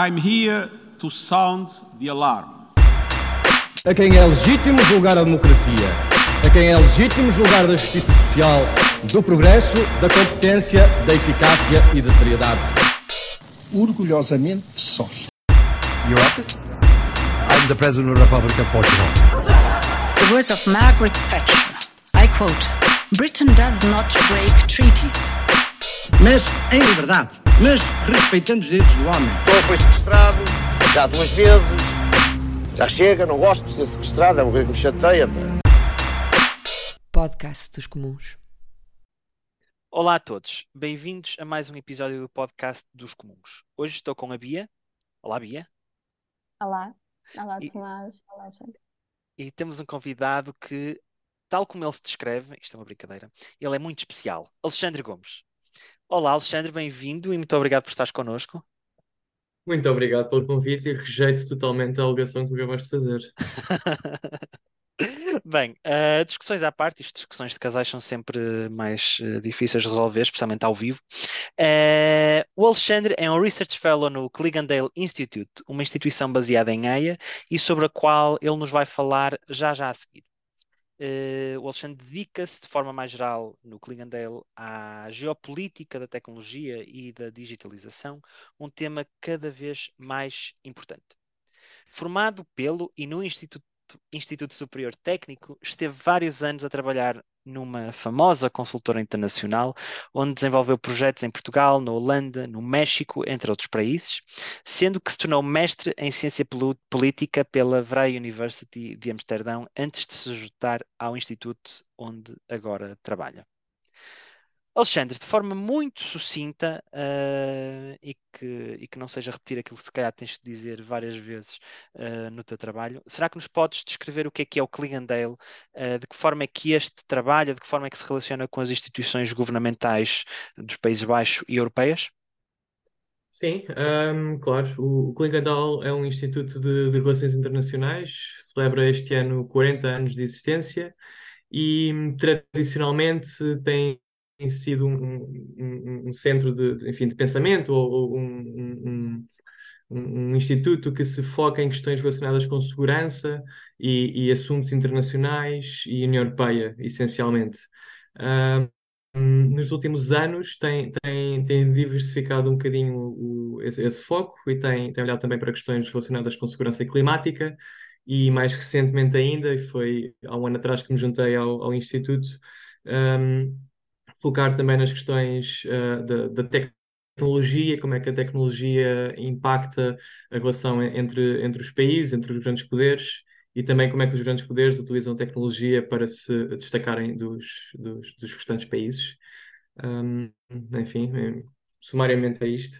I'm here to sound the alarm. A quem é legítimo julgar a democracia, a quem é legítimo julgar da justiça social, do progresso, da competência, da eficácia e da seriedade. Orgulhosamente sós. Your office? I'm the President of the Republic of Portugal. The words of Margaret Thatcher. I quote Britain does not break treaties. Mas em liberdade, mas respeitando os direitos do homem. Então foi sequestrado, já duas vezes. Já chega, não gosto de ser sequestrado, é uma coisa que me chateia. Podcast dos Comuns. Olá a todos, bem-vindos a mais um episódio do podcast dos Comuns. Hoje estou com a Bia. Olá, Bia. Olá, olá E- Tomás, olá gente. E temos um convidado que, tal como ele se descreve, isto é uma brincadeira, ele é muito especial, Alexandre Gomes. Olá, Alexandre, bem-vindo e muito obrigado por estares connosco. Muito obrigado pelo convite e rejeito totalmente a alegação que tu acabaste de fazer. Bem, eh, discussões à parte, isto, discussões de casais são sempre mais eh, difíceis de resolver, especialmente ao vivo. Eh, o Alexandre é um Research Fellow no Cligandale Institute, uma instituição baseada em Haia e sobre a qual ele nos vai falar já já a seguir. Eh, o Alexandre dedica-se de forma mais geral no Cligandale à geopolítica da tecnologia e da digitalização, um tema cada vez mais importante. Formado pelo e no Instituto, Instituto Superior Técnico, esteve vários anos a trabalhar numa famosa consultora internacional, onde desenvolveu projetos em Portugal, na Holanda, no México, entre outros países, sendo que se tornou mestre em ciência política pela Vrije University de Amsterdão, antes de se juntar ao instituto onde agora trabalha. Alexandre, de forma muito sucinta, eh, e que, e que não seja repetir aquilo que se calhar tens de dizer várias vezes eh, no teu trabalho, será que nos podes descrever o que é que é o Cligandale, eh, de que forma é que este trabalha, de que forma é que se relaciona com as instituições governamentais dos Países Baixos e europeias? Sim, ahm, claro. O, o é um instituto de, de relações internacionais, celebra este ano 40 anos de existência e tradicionalmente tem sido um, um- um centro de, enfim, de pensamento ou, ou um, um- um- um instituto que se foca em questões relacionadas com segurança e, e assuntos internacionais e União Europeia, essencialmente. Nos últimos anos tem, tem, tem diversificado um bocadinho o, esse, esse foco e tem, tem olhado também para questões relacionadas com segurança climática e mais recentemente ainda, foi há um ano atrás que me juntei ao, ao Instituto, hum, focar também nas questões ah, da, tecnologia, como é que a tecnologia impacta a relação entre, entre os países, entre os grandes poderes e também como é que os grandes poderes utilizam a tecnologia para se destacarem dos, dos, dos restantes países. Hum, enfim, eh, sumariamente é isto.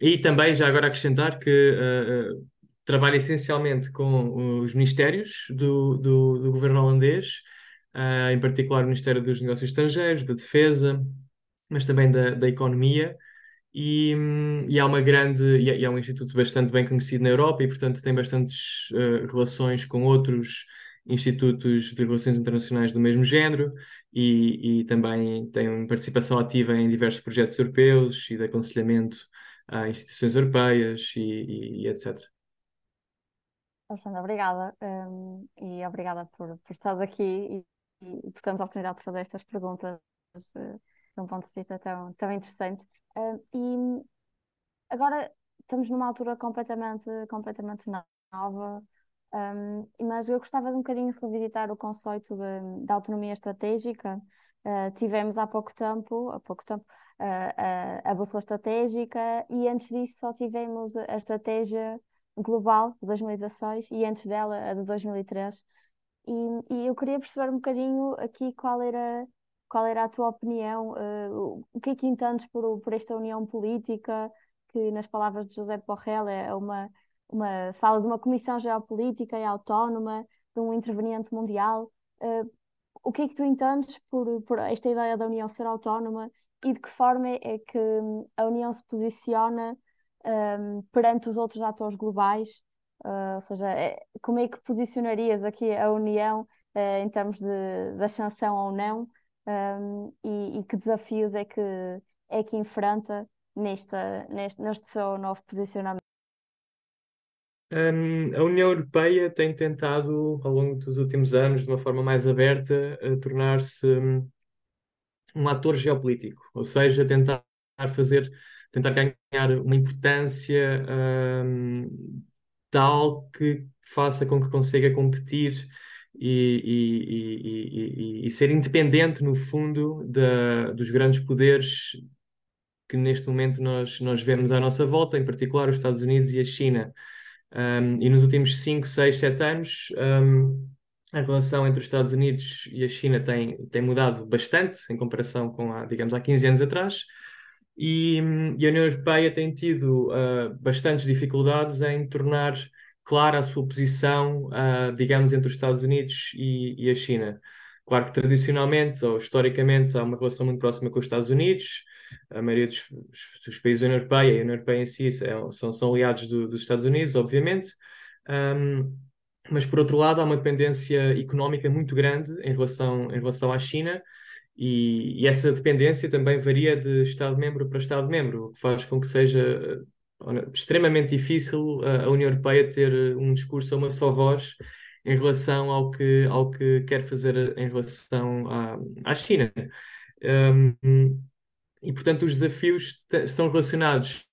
E também, já agora acrescentar que trabalho essencialmente com os ministérios do, do, do governo holandês, ah, em particular o Ministério dos Negócios Estrangeiros, da Defesa, mas também da, da Economia. E, e há uma grande, e é, um instituto bastante bem conhecido na Europa e, portanto, tem bastantes eh, relações com outros institutos de relações internacionais do mesmo género e, e também tem participação ativa em diversos projetos europeus e de aconselhamento a instituições europeias e, e- etc. Alexandre, obrigada. hum, e obrigada por, por estares aqui e, por termos a oportunidade de fazer estas perguntas eh, de um ponto de vista tão, tão interessante. Hum, e agora estamos numa altura completamente, completamente nova, hum, mas eu gostava de um bocadinho revisitar o conceito de autonomia estratégica. Uh, tivemos há pouco tempo, há pouco tempo, uh, a, a estratégica e antes disso só tivemos a estratégia global de 2016 e antes dela a de 2003. E, e eu queria perceber um bocadinho aqui qual era, qual era a tua opinião, eh, o que é que entendes por, por esta união política, que nas palavras de José Borrell é uma, uma fala de uma comissão geopolítica e autónoma, de um interveniente mundial. Eh, o que é que tu entendes por, por esta ideia da União ser autónoma e de que forma é que hum, a União se posiciona hum, perante os outros atores globais? Uh, ou seja, é- como é que posicionarias aqui a União uh, em termos de, da sanção ou não? Um, e, e que desafios é que, é que enfrenta nesta, neste, neste seu novo posicionamento? Um, a União Europeia tem tentado, ao longo dos últimos anos, de uma forma mais aberta, tornar-se um, um ator geopolítico, ou seja, tentar fazer, tentar ganhar uma importância um, tal que faça com que consiga competir e, e, e, e ser independente, no fundo, da, dos grandes poderes que neste momento nós, nós vemos à nossa volta, em particular os Estados Unidos e a China. Um, e nos últimos 5, 6, 7 anos, um, a relação entre os Estados Unidos e a China tem, tem mudado bastante em comparação com, digamos, há 15 anos atrás. E, e a União Europeia tem tido uh, bastantes dificuldades em tornar clara a sua posição, uh, digamos, entre os Estados Unidos e, e, a China. Claro que tradicionalmente ou historicamente há uma relação muito próxima com os Estados Unidos, a maioria dos, dos países da União Europeia e a União Europeia em si é, são, são aliados do, dos Estados Unidos, obviamente. Um, mas por outro lado há uma dependência económica muito grande em relação, em relação à China e, e essa dependência também varia de Estado-membro para Estado-membro, o que faz com que seja extremamente difícil a União Europeia ter um discurso a uma só voz em relação ao que, ao que quer fazer em relação à, à China. Um, e, portanto, os desafios estão relacionados,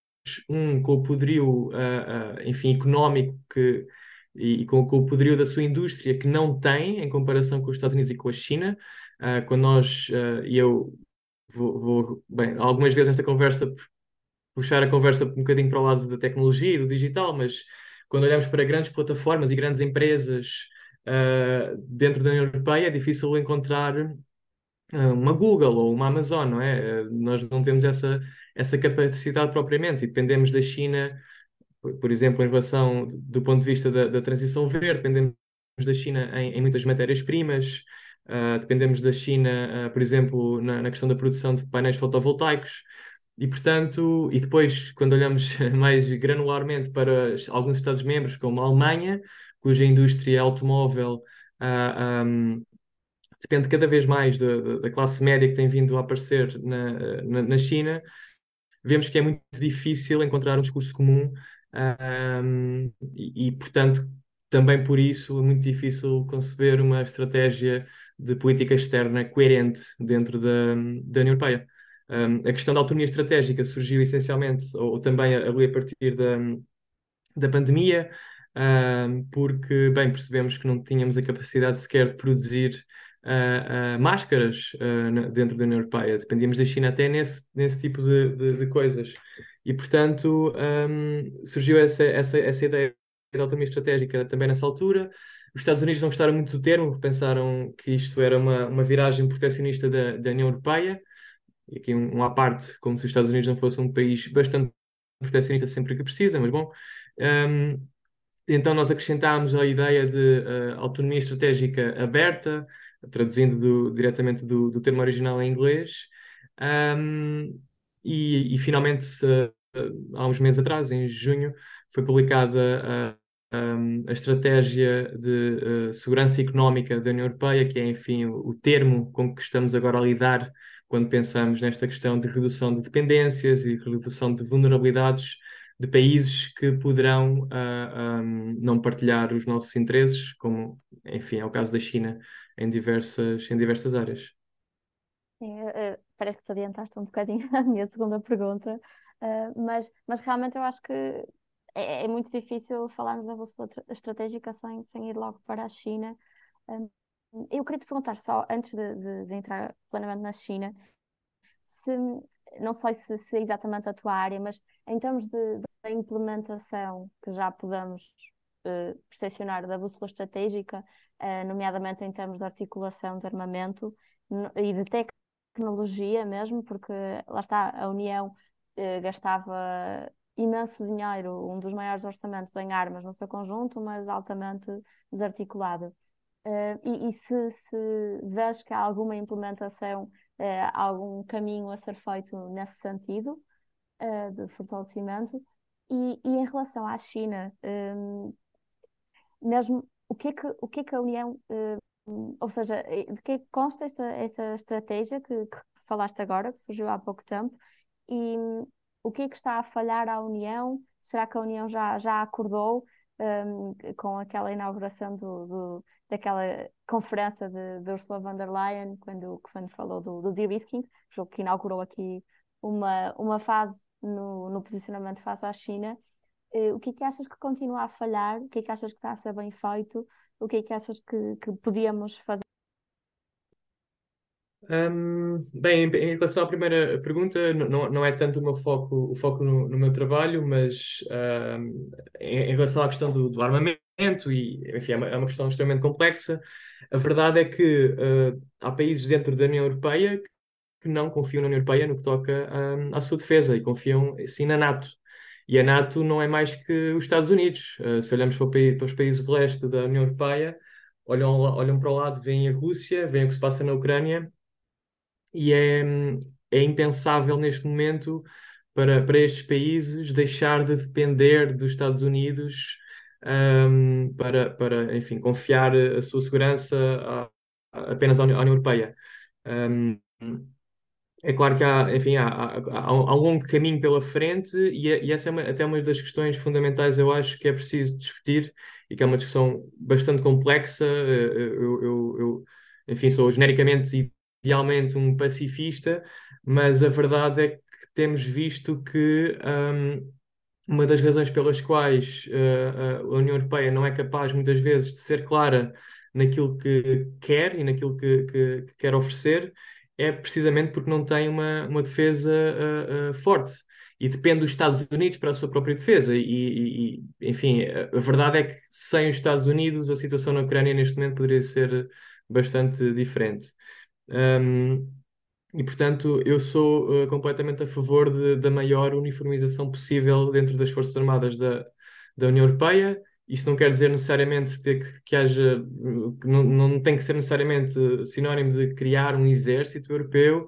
um, com o poderio, uh, uh, enfim, económico que, e, e com, com, o poderio da sua indústria que não tem em comparação com os Estados Unidos e com a China. Uh, quando nós, e eu vou, vou, bem, algumas vezes nesta conversa puxar a conversa um bocadinho para o lado da tecnologia e do digital, mas quando olhamos para grandes plataformas e grandes empresas uh, dentro da União Europeia, é difícil encontrar uma Google ou uma Amazon, não é? Nós não temos essa, essa capacidade propriamente e dependemos da China, por, por exemplo, em relação do ponto de vista da, da transição verde, dependemos da China em, em muitas matérias-primas, dependemos da China, por exemplo, na, na questão da produção de painéis fotovoltaicos. E, portanto, e depois, quando olhamos mais granularmente para alguns Estados-membros, como a Alemanha, cuja indústria automóvel uh, ah, um, depende cada vez mais da, da, classe média que tem vindo a aparecer na, na, na, China, vemos que é muito difícil encontrar um discurso comum um, e, e, portanto, também por isso é muito difícil conceber uma estratégia de política externa coerente dentro da, da União Europeia. Um, a questão da autonomia estratégica surgiu essencialmente, ou, ou também ali a partir da, da pandemia, porque, bem, percebemos que não tínhamos a capacidade sequer de produzir uh, uh, máscaras uh, dentro da União Europeia, dependíamos da China até nesse, nesse tipo de, de, de coisas. E, portanto, um, surgiu essa, essa, essa ideia da autonomia estratégica também nessa altura. Os Estados Unidos não gostaram muito do termo, pensaram que isto era uma, uma viragem proteccionista da, da União Europeia, e aqui um, um à parte, como se os Estados Unidos não fosse um país bastante protecionista sempre que precisa, mas bom. Um, então nós acrescentámos a ideia de uh, autonomia estratégica aberta, traduzindo do, diretamente do, do, termo original em inglês, um, e, e, finalmente, uh, há uns meses atrás, em junho, foi publicada a, a, estratégia de uh, segurança económica da União Europeia, que é, enfim, o, o termo com que estamos agora a lidar quando pensamos nesta questão de redução de dependências e redução de vulnerabilidades de países que poderão uh, ah, um, não partilhar os nossos interesses, como, enfim, é o caso da China, em diversas, em diversas áreas. Sim, uh, parece que te adiantaste um bocadinho a minha segunda pergunta, mas, mas realmente eu acho que é, é, muito difícil falarmos da evolução estratégica sem, sem ir logo para a China. Um, eu queria te perguntar só, antes de, de, de entrar plenamente na China, se, não sei se, se, é exatamente a tua área, mas em termos da implementação que já podemos uh, percepcionar da bússola estratégica, uh, nomeadamente em termos de articulação de armamento e de tecnologia mesmo, porque lá está, a União uh, gastava imenso dinheiro, um dos maiores orçamentos em armas no seu conjunto, mas altamente desarticulado. Uh, e, e se, se vês que há alguma implementação, uh, algum caminho a ser feito nesse sentido, uh, de fortalecimento, e, e, em relação à China, um, mesmo o que é que, o que, é que a União, ou seja, de que é consta esta, essa estratégia que, que, falaste agora, que surgiu há pouco tempo, e, o que é que está a falhar à União? Será que a União já, já acordou um, com aquela inauguração do, do, daquela conferência de, de Ursula von der Leyen, quando, quando falou do, do de-risking, que inaugurou aqui uma, uma fase no, no posicionamento face à China. Uh, o que é que achas que continua a falhar? O que é que achas que está a ser bem feito? O que é que achas que, que podíamos fazer? Um, bem, em, relação à primeira pergunta, não, não é tanto o meu foco, o foco no, no meu trabalho, mas um, em, em, relação à questão do, do, armamento, e enfim, é uma, é uma, questão extremamente complexa, a verdade é que uh, há países dentro da União Europeia que não confiam na União Europeia no que toca um, à sua defesa e confiam sim na NATO. E a NATO não é mais que os Estados Unidos. Uh, se olhamos para, país, para, os países do leste da União Europeia, olham, olham para o lado, veem a Rússia, veem o que se passa na Ucrânia e é, é impensável neste momento para, para estes países deixar de depender dos Estados Unidos um, para, para, enfim, confiar a sua segurança a, a, apenas à União Europeia. Um, é claro que há, enfim, há, há, há, um longo caminho pela frente e, é, e essa é uma, até uma das questões fundamentais, eu acho que é preciso discutir e que é uma discussão bastante complexa. Eu, eu, eu enfim, sou genericamente idealmente um pacifista, mas a verdade é que temos visto que um, uma das razões pelas quais uh, a União Europeia não é capaz muitas vezes de ser clara naquilo que quer e naquilo que, que, que quer oferecer é precisamente porque não tem uma, uma defesa uh, uh, forte e depende dos Estados Unidos para a sua própria defesa. E, e, enfim, a verdade é que sem os Estados Unidos a situação na Ucrânia neste momento poderia ser bastante diferente. Um, e, portanto, eu sou uh, completamente a favor de, da maior uniformização possível dentro das Forças Armadas da, da União Europeia. Isso não quer dizer necessariamente que, que haja, que não, não tem que ser necessariamente sinónimo de criar um exército europeu,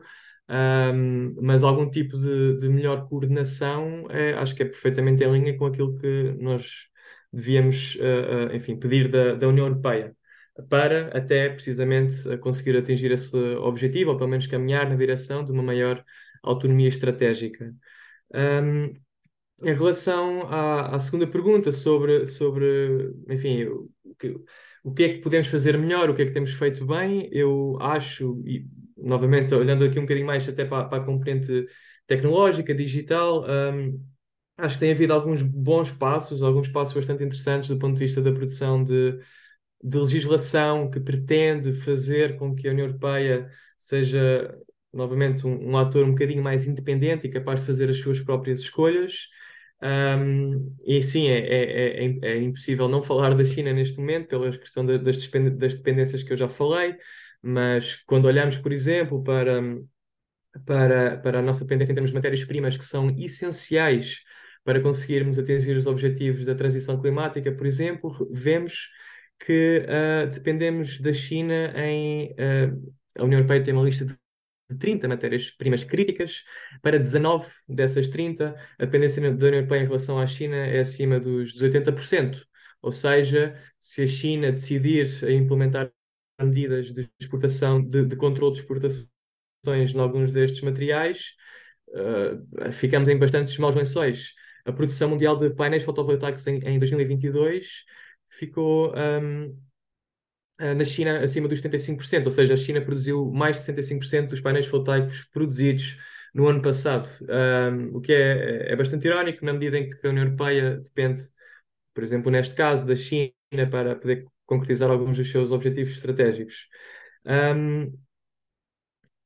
um, mas algum tipo de, de melhor coordenação é, acho que é perfeitamente em linha com aquilo que nós devíamos, uh, uh, enfim, pedir da, da União Europeia para até precisamente conseguir atingir esse objetivo, ou pelo menos caminhar na direção de uma maior autonomia estratégica. Um, em relação à, à, segunda pergunta sobre, sobre enfim, o que, o que é que podemos fazer melhor, o que é que temos feito bem, eu acho, e novamente olhando aqui um bocadinho mais até para, para a componente tecnológica, digital, um, acho que tem havido alguns bons passos, alguns passos bastante interessantes do ponto de vista da produção de, de legislação que pretende fazer com que a União Europeia seja novamente um, um ator um bocadinho mais independente e capaz de fazer as suas próprias escolhas. Um, e sim, é, é, é, é, impossível não falar da China neste momento, pela questão das, das dependências que eu já falei, mas quando olhamos, por exemplo, para, para, para a nossa dependência em termos de matérias-primas que são essenciais para conseguirmos atingir os objetivos da transição climática, por exemplo, vemos que uh, dependemos da China em. Uh, a União Europeia tem uma lista de 30 matérias-primas críticas, para 19 dessas 30, a dependência da União Europeia em relação à China é acima dos, dos 80%. Ou seja, se a China decidir implementar medidas de exportação, de, de controle de exportações em alguns destes materiais, uh, ficamos em bastantes maus lençóis. A produção mundial de painéis fotovoltaicos em, em 2022 ficou um, eh, na China acima dos 75%, ou seja, a China produziu mais de 75% dos painéis fotovoltaicos produzidos no ano passado, um, o que é, é bastante irónico na medida em que a União Europeia depende, por exemplo, neste caso, da China para poder concretizar alguns dos seus objetivos estratégicos. Um,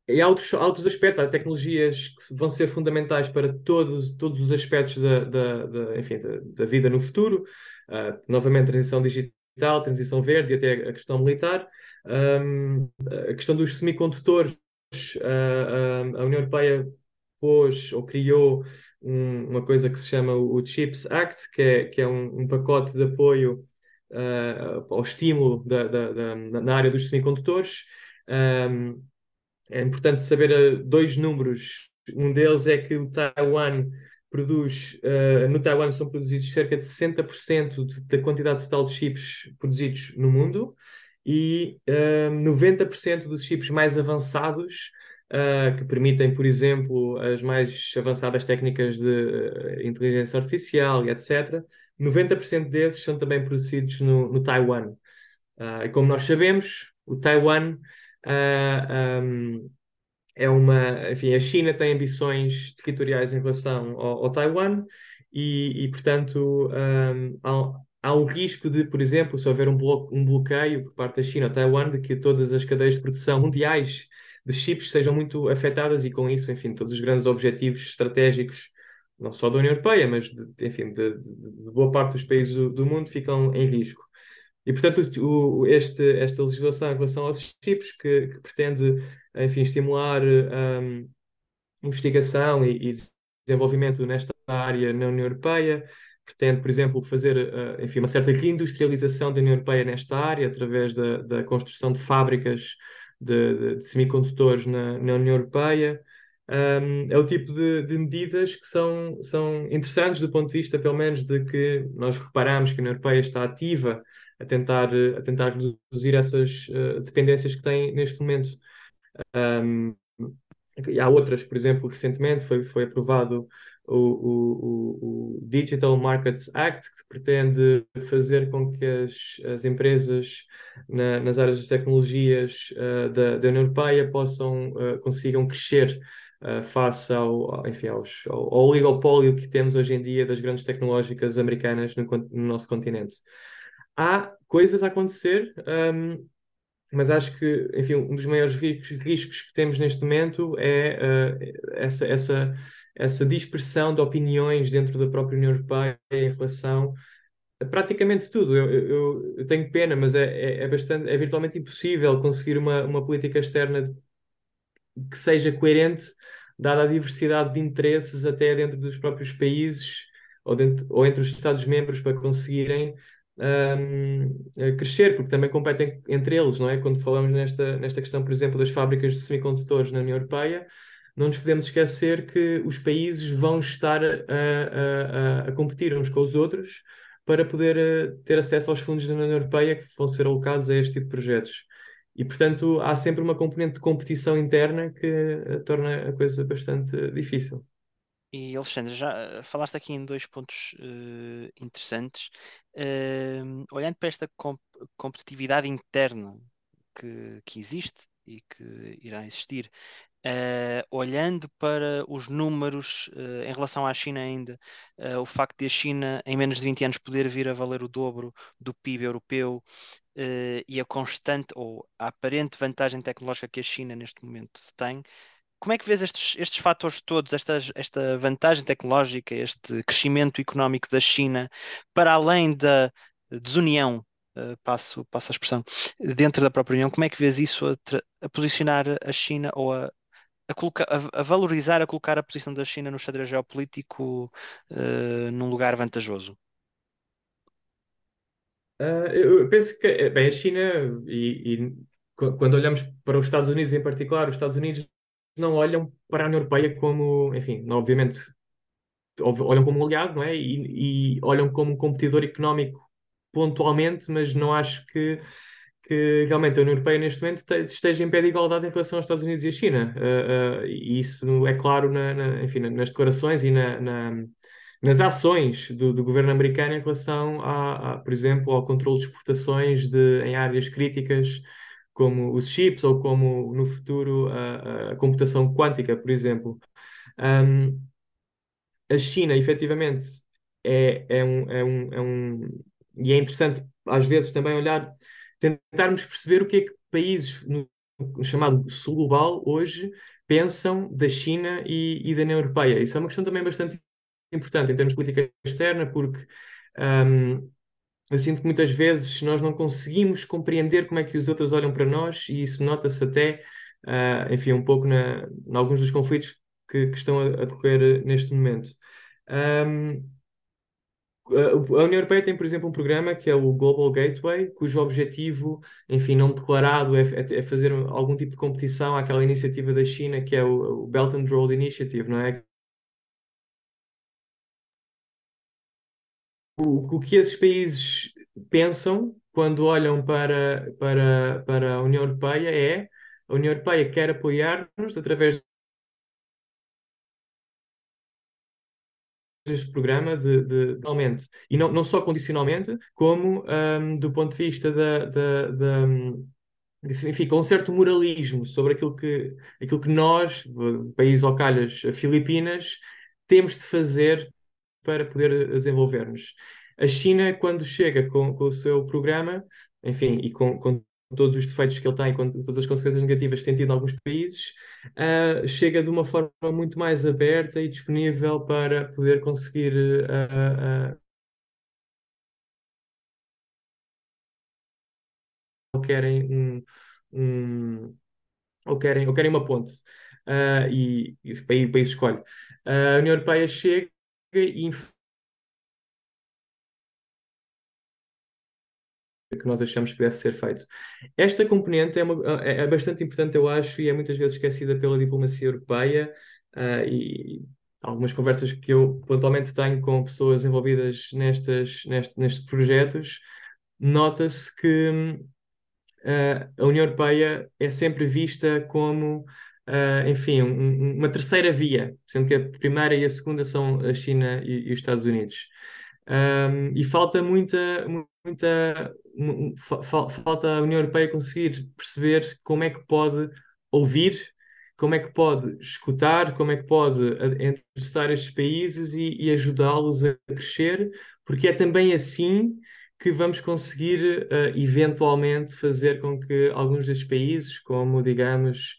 e há outros, há outros aspectos, há tecnologias que vão ser fundamentais para todos, todos os aspectos da, da, da enfim, da, da, vida no futuro. Uh, novamente, transição digital, transição verde e até a questão militar. Um, a questão dos semicondutores, uh, a União Europeia pôs ou criou um, uma coisa que se chama o CHIPS Act, que é, que é um, um pacote de apoio uh, ao estímulo da, na área dos semicondutores. Um, é importante saber uh, dois números. Um deles é que o Taiwan produz, uh, no Taiwan são produzidos cerca de 60% de, da quantidade total de chips produzidos no mundo e uh, 90% dos chips mais avançados uh, que permitem, por exemplo, as mais avançadas técnicas de inteligência artificial e etc. 90% desses são também produzidos no, no Taiwan. Como nós sabemos, o Taiwan um, é uma, enfim, a China tem ambições territoriais em relação ao, ao Taiwan e, e portanto, um, há, há, um risco de, por exemplo, se houver um, blo um bloqueio por parte da China ou Taiwan, de que todas as cadeias de produção mundiais de chips sejam muito afetadas e com isso, enfim, todos os grandes objetivos estratégicos, não só da União Europeia, mas, de, enfim, de, de, boa parte dos países do, do mundo ficam em risco. E, portanto, o, este, esta legislação em relação aos chips, que, que pretende, enfim, estimular um, investigação e, e, desenvolvimento nesta área na União Europeia, pretende, por exemplo, fazer, uh, enfim, uma certa reindustrialização da União Europeia nesta área, através da, da construção de fábricas de, de, de semicondutores na, na, União Europeia. Um, é o tipo de, de, medidas que são, são interessantes do ponto de vista, pelo menos, de que nós reparamos que a União Europeia está ativa a tentar, a tentar reduzir essas uh, dependências que tem neste momento. Um, há outras, por exemplo, recentemente foi, foi aprovado o, o, o, Digital Markets Act, que pretende fazer com que as, as empresas na, nas áreas das tecnologias uh, da, da União Europeia possam, uh, consigam crescer uh, face ao, enfim, aos, ao, ao oligopólio que temos hoje em dia das grandes tecnológicas americanas no, no nosso continente. Há coisas a acontecer, um, mas acho que, enfim, um dos maiores riscos, que temos neste momento é essa, essa essa dispersão de opiniões dentro da própria União Europeia em relação a praticamente tudo. Eu, eu, eu tenho pena, mas é, é, é, bastante, é virtualmente impossível conseguir uma, uma política externa que seja coerente, dada a diversidade de interesses até dentro dos próprios países ou, dentro, ou entre os Estados-membros para conseguirem um, crescer, porque também competem entre eles, não é? Quando falamos nesta, nesta questão, por exemplo, das fábricas de semicondutores na União Europeia, não nos podemos esquecer que os países vão estar a, a, a, competir uns com os outros para poder eh, ter acesso aos fundos da União Europeia que vão ser alocados a este tipo de projetos. E, portanto, há sempre uma componente de competição interna que eh, torna a coisa bastante difícil. E Alexandre, já eh, falaste aqui em dois pontos uh, interessantes. Uh, olhando para esta comp competitividade interna que, que existe e que irá existir Uh, olhando para os números em relação à China ainda, o facto de a China em menos de 20 anos poder vir a valer o dobro do PIB europeu e a constante ou a aparente vantagem tecnológica que a China neste momento tem, como é que vês estes, estes fatores todos, esta, vantagem tecnológica, este crescimento económico da China, para além da desunião Uh, passo, passo a expressão, dentro da própria União, como é que vês isso a, a posicionar a China ou a, a, a, valorizar, a colocar a posição da China no xadrez geopolítico uh, num lugar vantajoso? Uh, eu penso que, eh, bem, a China, e, e, quando olhamos para os Estados Unidos em particular, os Estados Unidos não olham para a União Europeia como, enfim, obviamente, olham como um aliado, não é? E, e olham como um competidor económico pontualmente, mas não acho que que realmente a União Europeia neste momento esteja em pé de igualdade em relação aos Estados Unidos e à China. Uh, uh, e isso é claro na, na, enfim, nas declarações e na, na, nas ações do, do, governo americano em relação, a, a, por exemplo, ao controle de exportações de, em áreas críticas como os chips ou como no futuro a, a computação quântica, por exemplo. Um, a China, efetivamente, é, é, um, é, um, é um. E é interessante, às vezes, também olhar tentarmos perceber o que é que países no, chamado Sul Global hoje pensam da China e, e, da União Europeia. Isso é uma questão também bastante importante em termos de política externa, porque um, eu sinto que muitas vezes nós não conseguimos compreender como é que os outros olham para nós e isso nota-se até, uh, enfim, um pouco na, em alguns dos conflitos que, que estão a, a, decorrer neste momento. Um, a União Europeia tem, por exemplo, um programa que é o Global Gateway, cujo objetivo, enfim, não declarado, é, é, é fazer algum tipo de competição àquela iniciativa da China que é o, o Belt and Road Initiative, não é? O, que esses países pensam quando olham para, para, para a União Europeia é a União Europeia quer apoiar-nos através este programa de, de, de e não, não só condicionalmente, como um, do ponto de vista da, da, da enfim, com um certo moralismo sobre aquilo que, aquilo que nós, país ou calhas, Filipinas, temos de fazer para poder desenvolver-nos. A China, quando chega com, com o seu programa, enfim, e com, com todos os defeitos que ele tem, com todas as consequências negativas que tem tido em alguns países, uh, chega de uma forma muito mais aberta e disponível para poder conseguir uh, uh, ou querem um, um, ou querem ou querem uma ponte e, e, os países, o país escolhe. a União Europeia chega e que nós achamos que deve ser feito. Esta componente é, uma, é, é bastante importante, eu acho, e é muitas vezes esquecida pela diplomacia europeia uh, e algumas conversas que eu pontualmente tenho com pessoas envolvidas nestas, nestes, nestes projetos, nota-se que uh, a União Europeia é sempre vista como Uh, enfim, um, uma terceira via, sendo que a primeira e a segunda são a China e, e os Estados Unidos. Um, e falta muita, muita falta a União Europeia conseguir perceber como é que pode ouvir, como é que pode escutar, como é que pode interessar estes países e, e ajudá-los a crescer, porque é também assim que vamos conseguir uh, eventualmente fazer com que alguns destes países, como digamos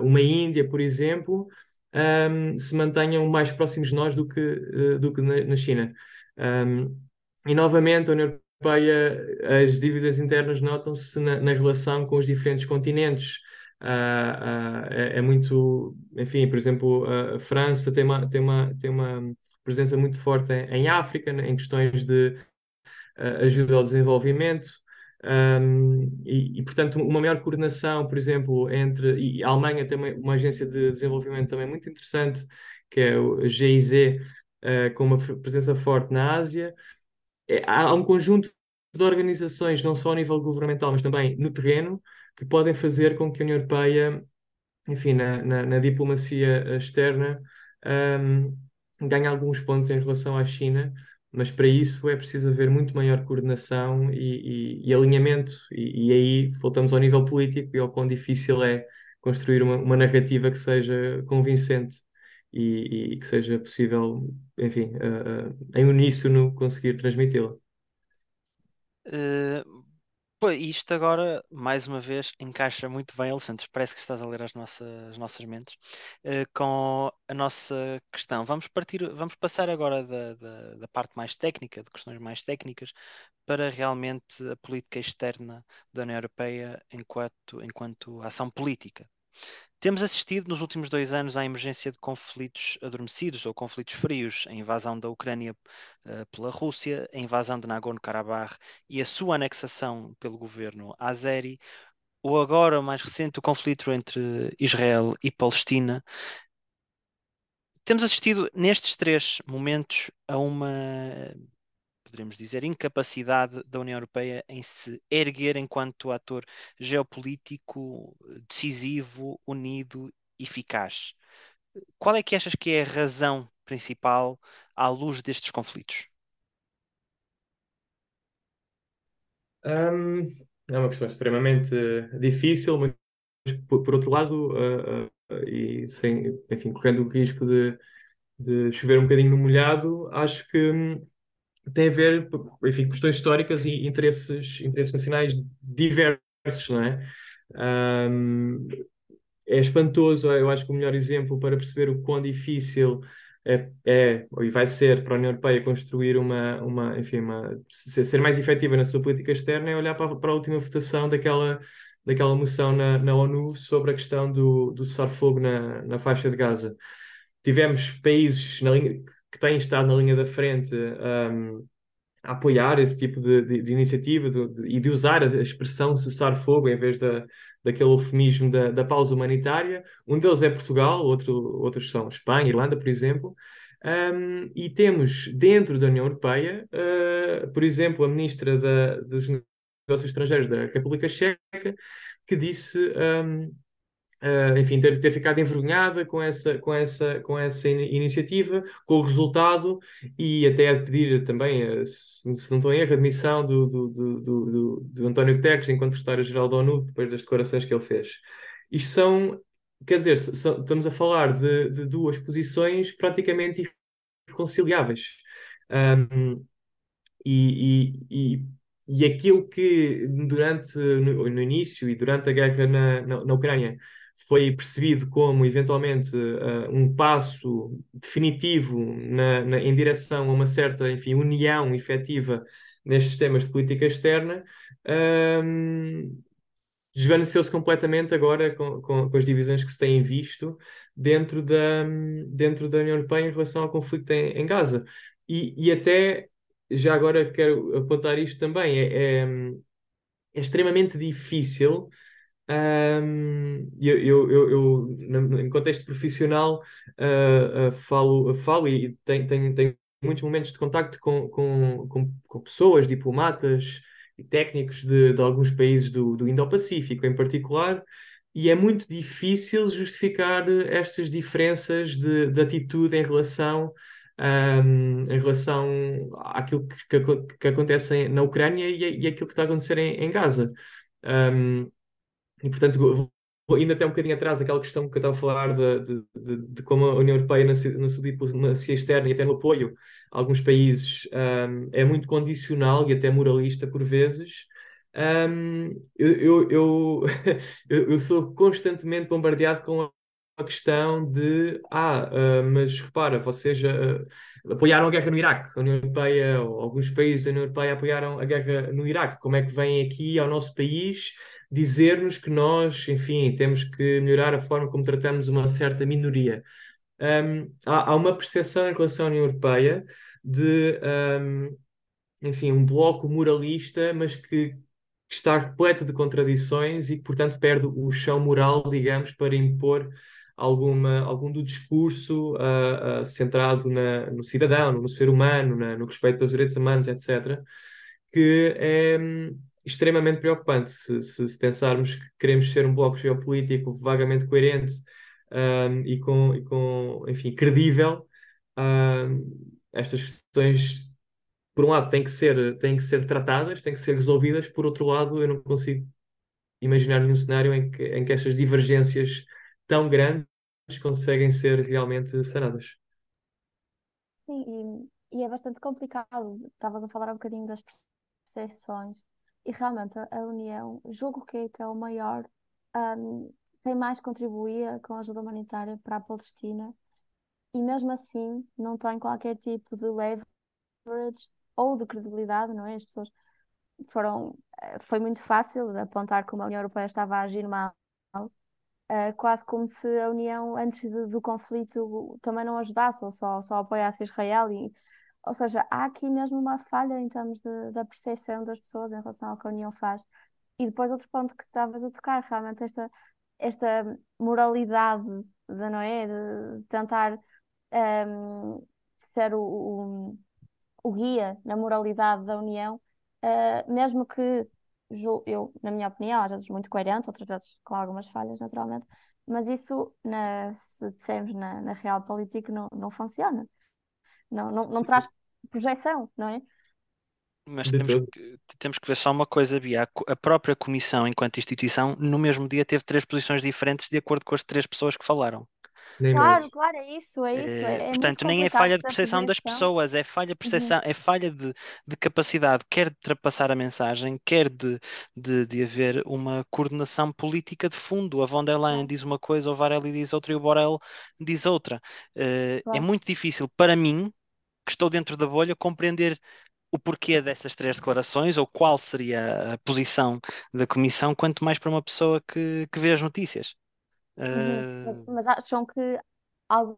uma Índia, por exemplo, um, se mantenham mais próximos de nós do que, uh, do que na, na China. Um, e novamente a União Europeia, as dívidas internas notam-se na, na, relação com os diferentes continentes. Uh, uh, é, é, muito, enfim, por exemplo, a França tem uma, tem uma, tem uma presença muito forte em, em África, em questões de ajuda ao desenvolvimento. Um, e, e, portanto, uma maior coordenação, por exemplo, entre. E a Alemanha tem uma, uma agência de desenvolvimento também muito interessante, que é o GIZ, uh, com uma presença forte na Ásia. É, há um conjunto de organizações, não só a nível governamental, mas também no terreno, que podem fazer com que a União Europeia, enfim, na, na, na diplomacia externa, um, ganhe alguns pontos em relação à China, mas para isso é preciso haver muito maior coordenação e, e, e alinhamento, e, e, aí voltamos ao nível político e ao quão difícil é construir uma, uma narrativa que seja convincente e, que seja possível, enfim, uh, uh, em uníssono conseguir transmiti-la. Uh, isto agora, mais uma vez, encaixa muito bem, Alexandre. Parece que estás a ler as nossas, as nossas mentes uh, com a nossa questão. Vamos partir, vamos passar agora da, da, da, parte mais técnica, de questões mais técnicas, para realmente a política externa da União Europeia enquanto, enquanto ação política. Temos assistido nos últimos dois anos à emergência de conflitos adormecidos ou conflitos frios, a invasão da Ucrânia uh, pela Rússia, a invasão de Nagorno-Karabakh e a sua anexação pelo governo azeri, ou agora, mais recente, o conflito entre Israel e Palestina. Temos assistido nestes três momentos a uma poderíamos dizer, incapacidade da União Europeia em se erguer enquanto ator geopolítico decisivo, unido, eficaz. Qual é que achas que é a razão principal à luz destes conflitos? Um, é uma questão extremamente difícil, mas por, outro lado, uh, uh, e sem, enfim, correndo o risco de, de chover um bocadinho no molhado, acho que hum, tem a ver, enfim, questões históricas e interesses, interesses nacionais diversos, não é? Um, é espantoso, eu acho que o melhor exemplo para perceber o quão difícil é, é e vai ser para a União Europeia construir uma, uma enfim, uma, ser mais efetiva na sua política externa é olhar para, para a última votação daquela, daquela moção na, na ONU sobre a questão do, do cessar-fogo na, na faixa de Gaza. Tivemos países na linha, que têm estado na linha da frente um, a apoiar esse tipo de, de, de iniciativa de, e de usar a expressão cessar-fogo em vez da, daquele eufemismo da, da, pausa humanitária. Um deles é Portugal, outro, outros são Espanha, Irlanda, por exemplo. Um, e temos dentro da União Europeia, uh, por exemplo, a ministra da, dos Negócios Estrangeiros da República Checa, que disse um, uh, enfim, ter, ter ficado envergonhada com essa, com essa, com essa in iniciativa, com o resultado e até a pedir também, uh, se, não estou em erro, a admissão do, do, do, do, do António Guterres enquanto secretário-geral da ONU, depois das declarações que ele fez. Isto são, quer dizer, são, estamos a falar de, de duas posições praticamente irreconciliáveis. Um, e, e, e e aquilo que durante no, no, início e durante a guerra na, na, na Ucrânia foi percebido como eventualmente uh, um passo definitivo na, na, em direção a uma certa, enfim, união efetiva nestes temas de política externa, um, desvaneceu-se completamente agora com, com, com, as divisões que se têm visto dentro da, dentro da União Europeia em relação ao conflito em, em Gaza. E, e até, já agora quero apontar isto também, é, é, é extremamente difícil um, eu, eu, eu, eu, em contexto profissional, uh, uh, falo, falo e tenho, tenho, tenho, muitos momentos de contacto com, com, com, com pessoas, diplomatas e técnicos de, de alguns países do, do Indo-Pacífico em particular, e é muito difícil justificar estas diferenças de, de atitude em relação, um, em relação àquilo que, que, que acontece na Ucrânia e, e aquilo que está a acontecer em, em Gaza. Um, e, portanto, ainda até um bocadinho atrás aquela questão que eu estava a falar de, de, de, de como a União Europeia na, na sua diplomacia externa e até no apoio a alguns países um, é muito condicional e até moralista por vezes. Um, eu, eu, eu, eu, sou constantemente bombardeado com a questão de ah, uh, mas repara, vocês uh, apoiaram a guerra no Iraque, a União Europeia, ou alguns países da União Europeia apoiaram a guerra no Iraque, como é que vêm aqui ao nosso país dizer-nos que nós, enfim, temos que melhorar a forma como tratamos uma certa minoria. Um, há, há, uma percepção em relação à União Europeia de, um, enfim, um bloco moralista, mas que, que está repleto de contradições e que, portanto, perde o chão moral, digamos, para impor alguma, algum do discurso uh, uh, centrado na, no cidadão, no ser humano, na, no respeito pelos direitos humanos, etc., que é, extremamente preocupante se, se, se, pensarmos que queremos ser um bloco geopolítico vagamente coerente um, e, com, e com, enfim, credível. Um, estas questões, por um lado, têm que ser, têm que ser tratadas, têm que ser resolvidas, por outro lado, eu não consigo imaginar nenhum cenário em que, em que estas divergências tão grandes conseguem ser realmente sanadas. Sim, e, e é bastante complicado. Estavas a falar um bocadinho das percepções e realmente a União, julgo que é até o maior, um, tem mais contribuía com a ajuda humanitária para a Palestina e mesmo assim não tem qualquer tipo de leverage ou de credibilidade, não é? As pessoas foram, eh, foi muito fácil apontar como a União Europeia estava a agir mal, uh, quase como se a União antes do conflito também não ajudasse ou só, só apoiasse Israel e ou seja, há aqui mesmo uma falha em termos de, da percepção das pessoas em relação ao que a União faz. E depois outro ponto que estavas a tocar, realmente esta, esta moralidade de, não é? de tentar um, ser o, o, o, guia na moralidade da União, uh, mesmo que eu, na minha opinião, às vezes muito coerente, outras vezes com algumas falhas, naturalmente, mas isso, na, se dissermos na, na real política, não, não funciona. Não, não, não traz projeção, não é? Mas temos que, temos que ver só uma coisa, Bia. A própria Comissão, enquanto instituição, no mesmo dia teve três posições diferentes de acordo com as três pessoas que falaram. Nem claro, mais. claro, é isso, é isso. É, é portanto, nem é falha de percepção das pessoas, é falha, de percepção, uhum. é falha de, de, capacidade, quer de trapassar a mensagem, quer de, de, de, haver uma coordenação política de fundo. A von der Leyen diz uma coisa, o Varela diz outra e o Borrell diz outra. Uh, claro. É muito difícil para mim, que estou dentro da bolha, compreender o porquê dessas três declarações ou qual seria a posição da Comissão, quanto mais para uma pessoa que, que vê as notícias. Uhum. Uh... Mas acham que algum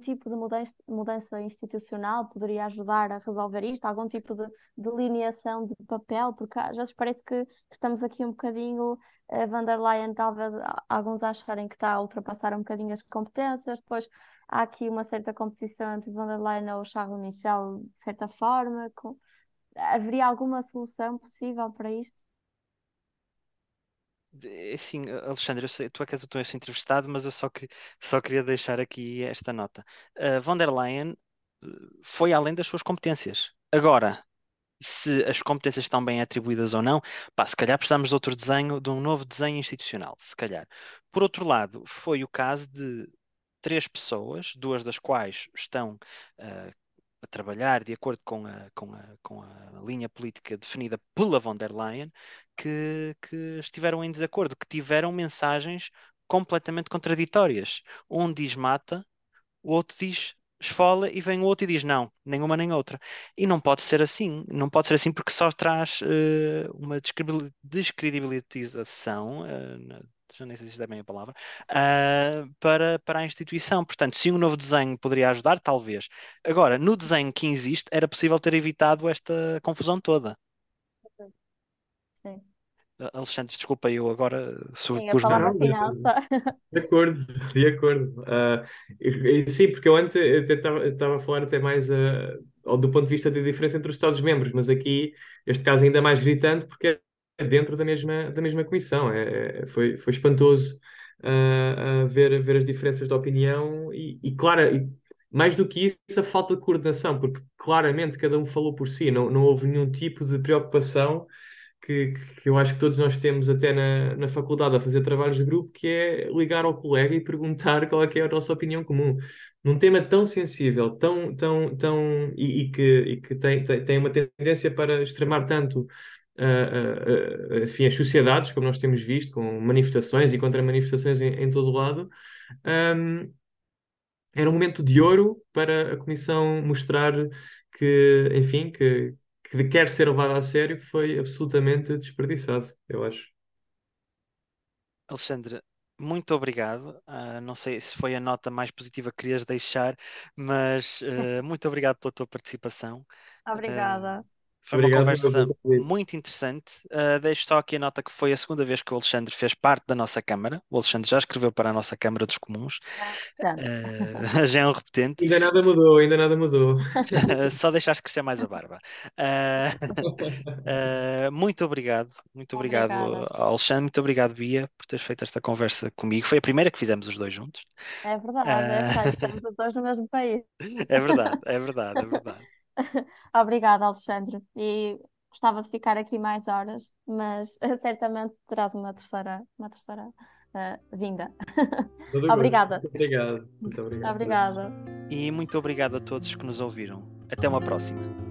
tipo de mudança, mudança institucional poderia ajudar a resolver isto? Algum tipo de delineação de papel? Porque às vezes parece que estamos aqui um bocadinho, a van der Leyen talvez alguns acharem que está a ultrapassar um bocadinho as competências, depois há aqui uma certa competição entre von der Leyen ou Charles Michel, de certa forma. Com... Haveria alguma solução possível para isto? Assim, Alexandre, eu sei, tu é que és o entrevistado, mas eu só, que, só queria deixar aqui esta nota. Uh, von der Leyen eh, foi além das suas competências. Agora, se as competências estão bem atribuídas ou não, pá, se calhar precisamos de outro desenho, de um novo desenho institucional, se calhar. Por outro lado, foi o caso de três pessoas, duas das quais estão uh, a trabalhar de acordo com a, com a, com a linha política definida pela von der Leyen, que, que estiveram em desacordo, que tiveram mensagens completamente contraditórias. Um diz mata, o outro diz esfola e vem o outro e diz não, nenhuma nem outra. E não pode ser assim, não pode ser assim porque só traz uh, uma descredibilização, uh, já nem sei se é bem a palavra, uh, para, para a instituição. Portanto, se um novo desenho poderia ajudar, talvez. Agora, no desenho que existe, era possível ter evitado esta confusão toda. Sim. Alexandre, desculpa, eu agora sobrepus-me. De acordo, de acordo. Uh, e, sim, porque eu antes estava a falar até mais uh, do ponto de vista da diferença entre os Estados-membros, mas aqui, este caso ainda mais gritante, porque é dentro da mesma, da mesma comissão. É, é foi, foi espantoso uh, ver, ver as diferenças de opinião e, e claro, e mais do que isso, a falta de coordenação, porque claramente cada um falou por si, não, não houve nenhum tipo de preocupação que, que eu acho que todos nós temos até na, na faculdade a fazer trabalhos de grupo, que é ligar ao colega e perguntar qual é, é a nossa opinião comum. Num tema tão sensível, tão, tão, tão, e, e que, e que tem, tem, tem uma tendência para extremar tanto uh, uh, enfim, as sociedades, como nós temos visto, com manifestações e contra-manifestações em, em todo o lado, um, era um momento de ouro para a Comissão mostrar que, enfim, que, que quer ser levado a sério, foi absolutamente desperdiçado, eu acho. Alexandre, muito obrigado. Uh, não sei se foi a nota mais positiva que querias deixar, mas uh, muito obrigado pela tua participação. Obrigada. Uh, foi Obrigado, uma conversa muito interessante. Uh, deixo só aqui a nota que foi a segunda vez que o Alexandre fez parte da nossa Câmara. O Alexandre já escreveu para a nossa Câmara dos Comuns. Uh, já é um repetente. Ainda nada mudou, ainda nada mudou. só deixaste crescer mais a barba. Uh, muito obrigado, muito obrigado, Obrigada. Alexandre, muito obrigado, Bia, por teres feito esta conversa comigo. Foi a primeira que fizemos os dois juntos. É verdade, é, estamos os dois no mesmo país. É verdade, é verdade, é verdade. Obrigada, Alexandre. E gostava de ficar aqui mais horas, mas certamente terás uma terceira, uma terceira uh, vinda. obrigada. Muito obrigado. Muito obrigado. Obrigada. E muito obrigado a todos que nos ouviram. Até uma próxima.